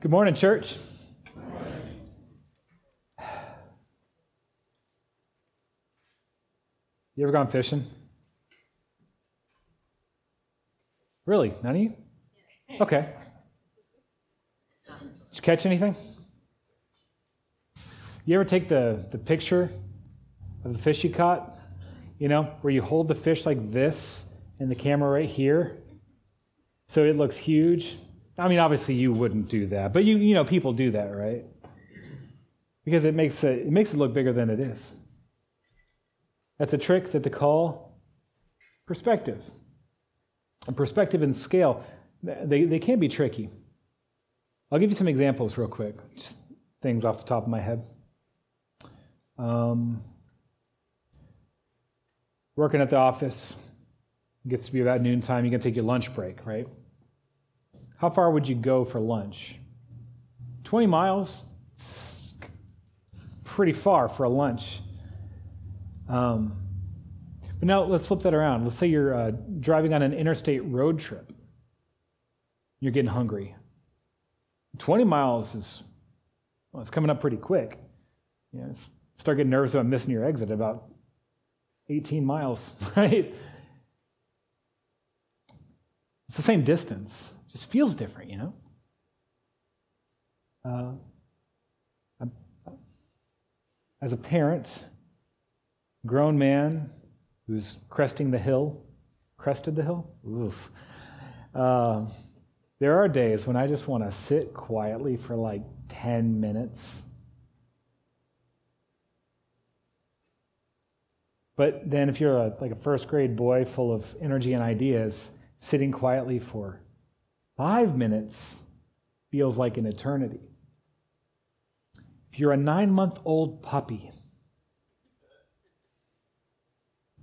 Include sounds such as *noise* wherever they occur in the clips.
Good morning, church. You ever gone fishing? Really? None of you? Okay. Did you catch anything? You ever take the, the picture of the fish you caught? You know, where you hold the fish like this and the camera right here so it looks huge. I mean, obviously you wouldn't do that, but you you know people do that, right? Because it makes it, it makes it look bigger than it is. That's a trick that they call perspective. And perspective and scale, they, they can be tricky. I'll give you some examples real quick, just things off the top of my head. Um, working at the office, it gets to be about noontime, you can take your lunch break, right? How far would you go for lunch? 20 miles? Pretty far for a lunch. Um, but now let's flip that around. Let's say you're uh, driving on an interstate road trip. You're getting hungry. 20 miles is, well, it's coming up pretty quick. You know, start getting nervous about missing your exit about 18 miles, *laughs* right? It's the same distance, just feels different, you know? Uh, as a parent, grown man who's cresting the hill, crested the hill? Oof. Uh, there are days when I just want to sit quietly for like 10 minutes. But then, if you're a, like a first grade boy full of energy and ideas, sitting quietly for five minutes feels like an eternity. If you're a nine month old puppy,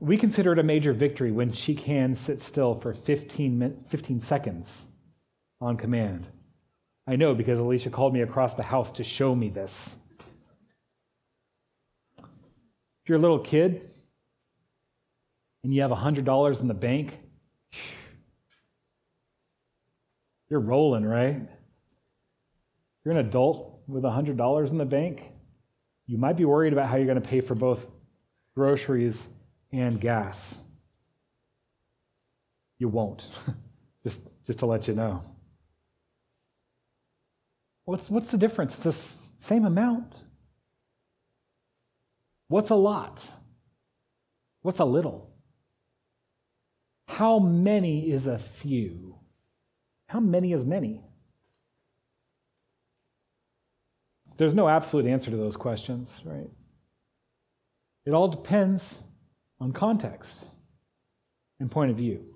we consider it a major victory when she can sit still for 15, 15 seconds on command. I know because Alicia called me across the house to show me this. If you're a little kid and you have $100 in the bank, you're rolling, right? You're an adult with $100 in the bank. You might be worried about how you're going to pay for both groceries and gas. You won't, *laughs* just, just to let you know. What's, what's the difference? It's the same amount. What's a lot? What's a little? How many is a few? How many is many? There's no absolute answer to those questions, right? It all depends on context and point of view.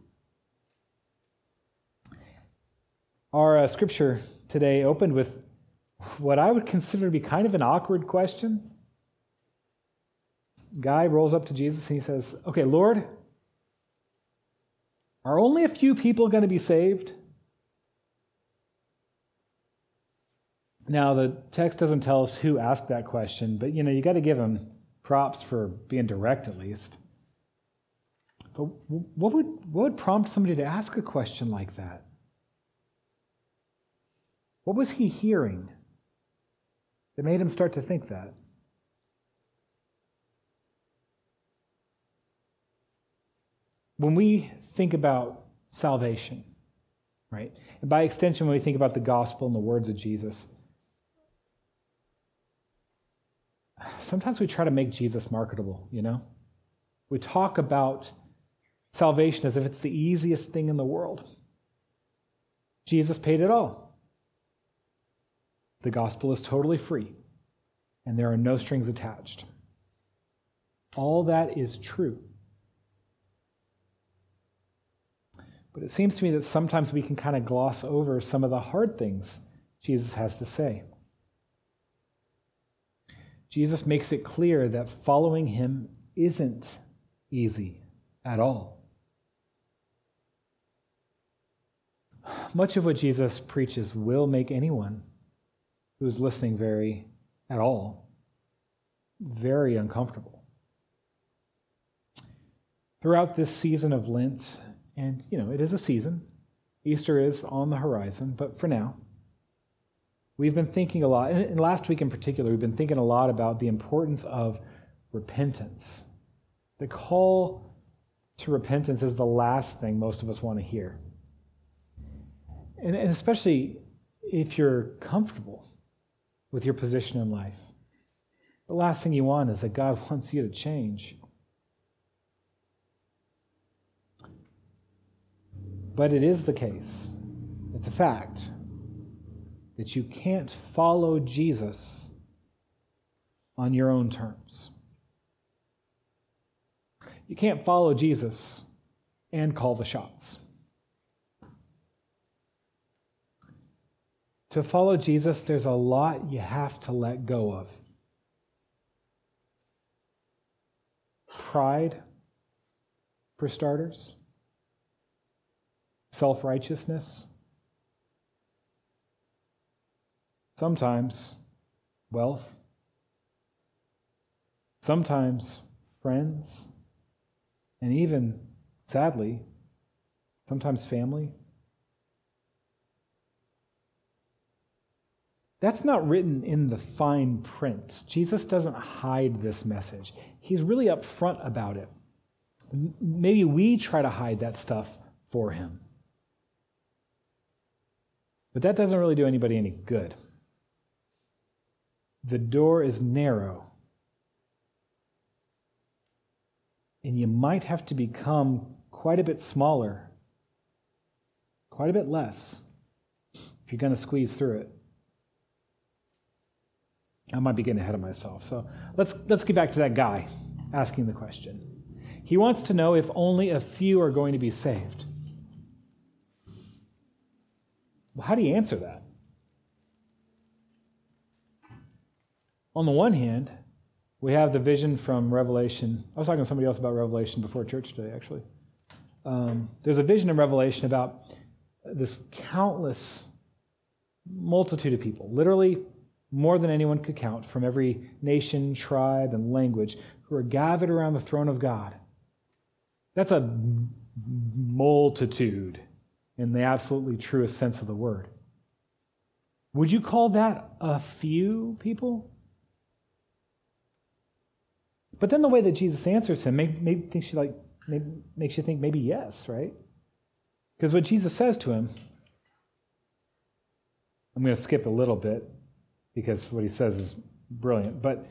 Our uh, scripture today opened with what I would consider to be kind of an awkward question. Guy rolls up to Jesus and he says, Okay, Lord, are only a few people going to be saved? Now, the text doesn't tell us who asked that question, but you know, you got to give him props for being direct at least. But what would, what would prompt somebody to ask a question like that? What was he hearing that made him start to think that? When we think about salvation, right? And by extension, when we think about the gospel and the words of Jesus, sometimes we try to make Jesus marketable, you know? We talk about salvation as if it's the easiest thing in the world. Jesus paid it all. The gospel is totally free, and there are no strings attached. All that is true. But it seems to me that sometimes we can kind of gloss over some of the hard things Jesus has to say. Jesus makes it clear that following him isn't easy at all. Much of what Jesus preaches will make anyone who's listening very, at all, very uncomfortable. Throughout this season of Lent, and you know, it is a season, Easter is on the horizon, but for now, we've been thinking a lot, and last week in particular, we've been thinking a lot about the importance of repentance. The call to repentance is the last thing most of us want to hear. And, and especially if you're comfortable with your position in life. The last thing you want is that God *laughs* wants you to change. But it is the case, it's a fact, that you can't follow Jesus on your own terms. You can't follow Jesus and call the shots. To follow Jesus, there's a lot you have to let go of. Pride, for starters, self righteousness. Sometimes wealth. Sometimes friends. And even, sadly, sometimes family. That's not written in the fine print. Jesus doesn't hide this message. He's really upfront about it. Maybe we try to hide that stuff for him. But that doesn't really do anybody any good. The door is narrow. And you might have to become quite a bit smaller, quite a bit less, if you're going to squeeze through it. I might be getting ahead of myself. So let's, let's get back to that guy asking the question. He wants to know if only a few are going to be saved. Well, how do you answer that? On the one hand, we have the vision from Revelation. I was talking to somebody else about Revelation before church today, actually. Um, there's a vision in Revelation about this countless multitude of people, literally more than anyone could count, from every nation, tribe, and language, who are gathered around the throne of God. That's a multitude in the absolutely truest sense of the word. Would you call that a few people? But then the way that Jesus answers him maybe, you like makes you think maybe yes, right? Because what Jesus says to him, I'm going to skip a little bit because what he says is brilliant. But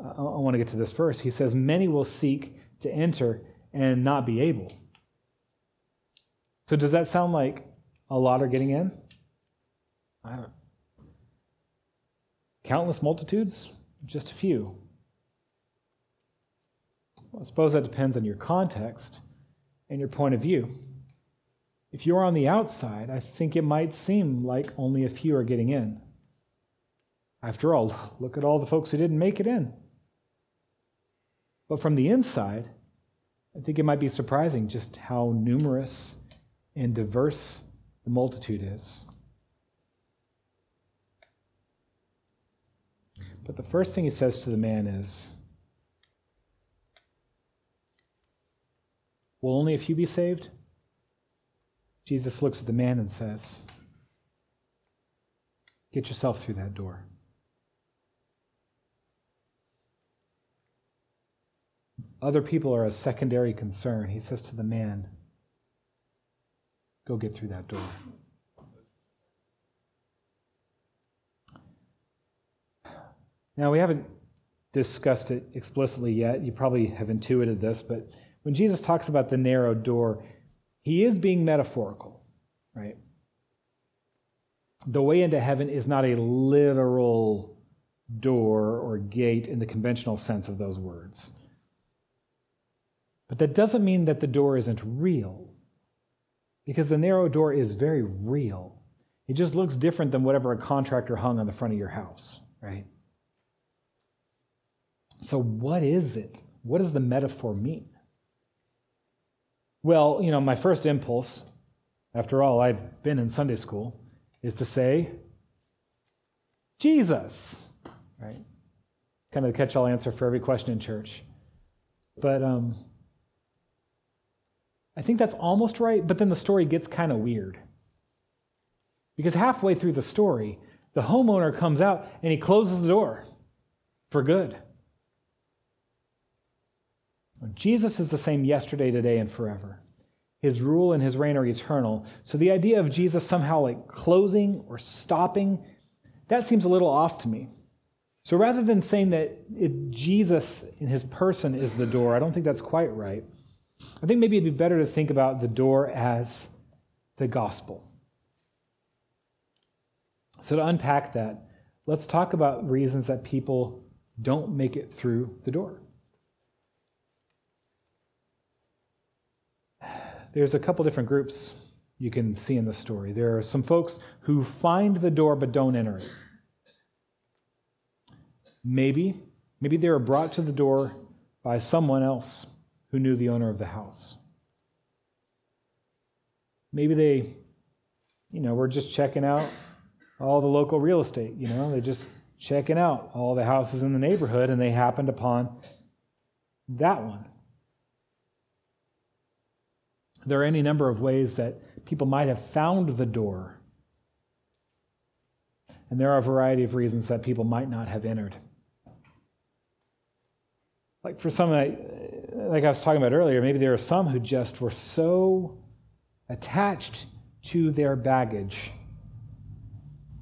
I, I want to get to this first. He says, Many will seek to enter and not be able. So does that sound like a lot are getting in? I don't. Countless multitudes? Just a few. Well, I suppose that depends on your context and your point of view. If you're on the outside, I think it might seem like only a few are getting in. After all, look at all the folks who didn't make it in. But from the inside, I think it might be surprising just how numerous and diverse the multitude is. But the first thing he says to the man is, Will only a few be saved? Jesus looks at the man and says, Get yourself through that door. Other people are a secondary concern. He says to the man, Go get through that door. Now, we haven't discussed it explicitly yet. You probably have intuited this, but when Jesus talks about the narrow door, he is being metaphorical, right? The way into heaven is not a literal door or gate in the conventional sense of those words. But that doesn't mean that the door isn't real, because the narrow door is very real. It just looks different than whatever a contractor hung on the front of your house, right? So, what is it? What does the metaphor mean? Well, you know, my first impulse, after all, I've been in Sunday school, is to say, Jesus, right? Kind of the catch all answer for every question in church. But um, I think that's almost right, but then the story gets kind of weird. Because halfway through the story, the homeowner comes out and he closes the door for good. Jesus is the same yesterday, today, and forever. His rule and his reign are eternal. So the idea of Jesus somehow like closing or stopping, that seems a little off to me. So rather than saying that it, Jesus in his person is the door, I don't think that's quite right. I think maybe it'd be better to think about the door as the gospel. So, to unpack that, let's talk about reasons that people don't make it through the door. There's a couple different groups you can see in the story. There are some folks who find the door but don't enter it. Maybe, maybe they were brought to the door by someone else who knew the owner of the house. Maybe they, you know, were just checking out all the local real estate, you know, they're just checking out all the houses in the neighborhood and they happened upon that one. There are any number of ways that people might have found the door. And there are a variety of reasons that people might not have entered. Like for some, like I was talking about earlier, maybe there are some who just were so attached to their baggage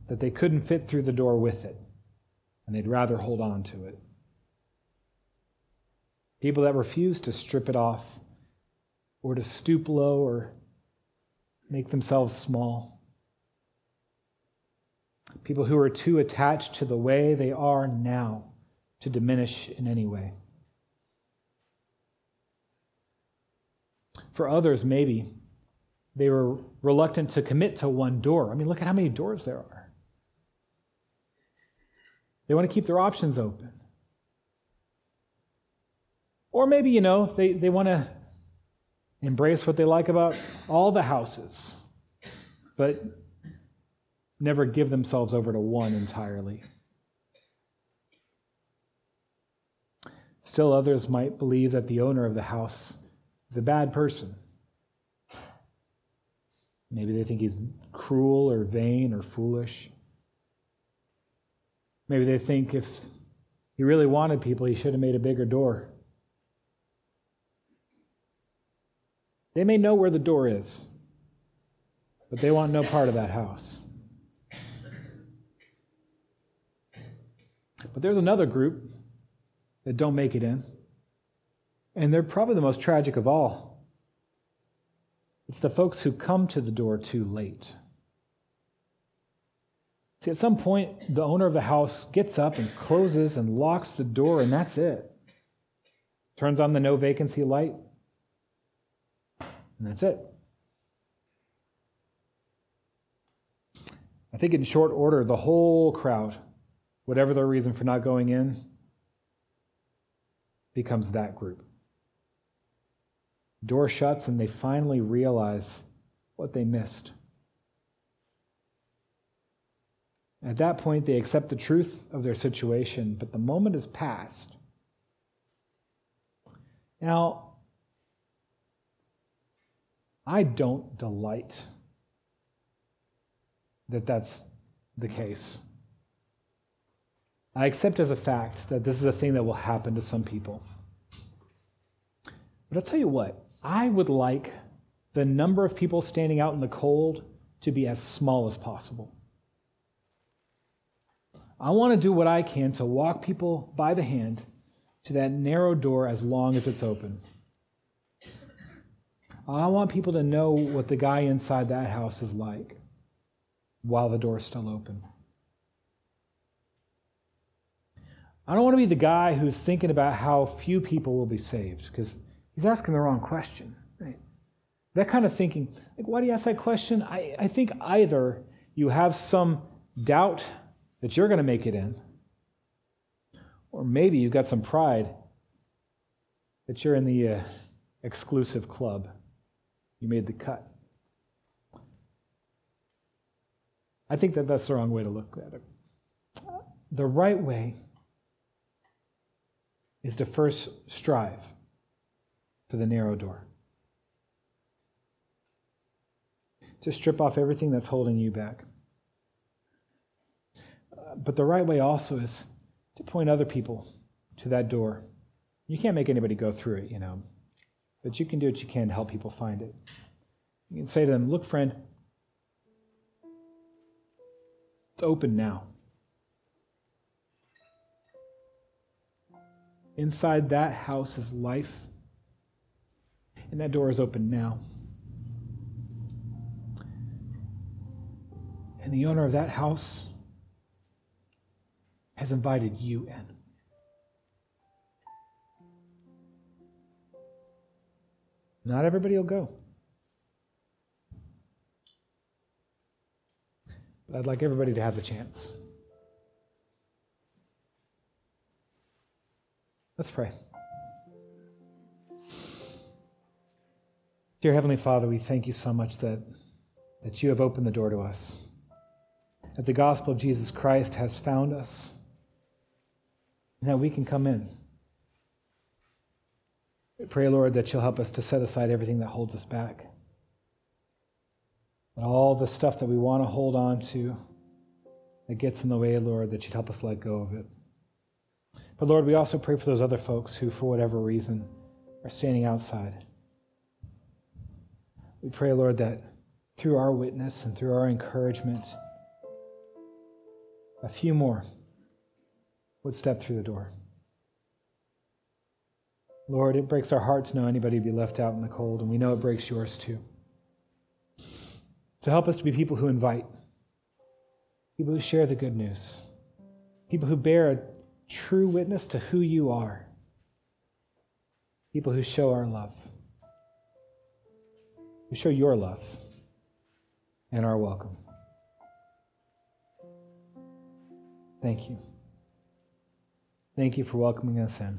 that they couldn't fit through the door with it, and they'd rather hold on to it. People that refuse to strip it off or to stoop low or make themselves small. People who are too attached to the way they are now to diminish in any way. For others, maybe they were reluctant to commit to one door. I mean, look at how many doors there are. They want to keep their options open. Or maybe, you know, they, they want to embrace what they like about all the houses, but never give themselves over to one entirely. Still, others might believe that the owner of the house is a bad person. Maybe they think he's cruel or vain or foolish. Maybe they think if he really wanted people, he should have made a bigger door. They may know where the door is, but they want no part of that house. But there's another group that don't make it in, and they're probably the most tragic of all. It's the folks who come to the door too late. See, at some point, the owner of the house gets up and closes and locks the door, and that's it. Turns on the no vacancy light, and that's it. I think in short order, the whole crowd, whatever their reason for not going in, becomes that group. Door shuts, and they finally realize what they missed. At that point, they accept the truth of their situation, but the moment is past. Now, I don't delight that that's the case. I accept as a fact that this is a thing that will happen to some people. But I'll tell you what, I would like the number of people standing out in the cold to be as small as possible. I want to do what I can to walk people by the hand to that narrow door as long as it's open. I want people to know what the guy inside that house is like while the door is still open. I don't want to be the guy who's thinking about how few people will be saved because he's asking the wrong question. Right? That kind of thinking, like, why do you ask that question? I, I think either you have some doubt that you're going to make it in. Or maybe you've got some pride that you're in the uh, exclusive club. You made the cut. I think that that's the wrong way to look at it. The right way is to first strive for the narrow door. To strip off everything that's holding you back. Uh, but the right way also is to point other people to that door. You can't make anybody go through it, you know, but you can do what you can to help people find it. You can say to them, Look, friend, it's open now. Inside that house is life, and that door is open now. And the owner of that house has invited you in. Not everybody will go. But I'd like everybody to have the chance. Let's pray. Dear Heavenly Father, we thank you so much that, that you have opened the door to us, that the gospel of Jesus Christ has found us, and that we can come in. Pray, Lord, that you'll help us to set aside everything that holds us back. And all the stuff that we want to hold on to that gets in the way, Lord, that you'd help us let go of it. But Lord, we also pray for those other folks who, for whatever reason, are standing outside. We pray, Lord, that through our witness and through our encouragement, a few more would step through the door. Lord, it breaks our hearts to know anybody be left out in the cold, and we know it breaks yours too. So help us to be people who invite, people who share the good news, people who bear a true witness to who you are, people who show our love, who show your love and our welcome. Thank you. Thank you for welcoming us in.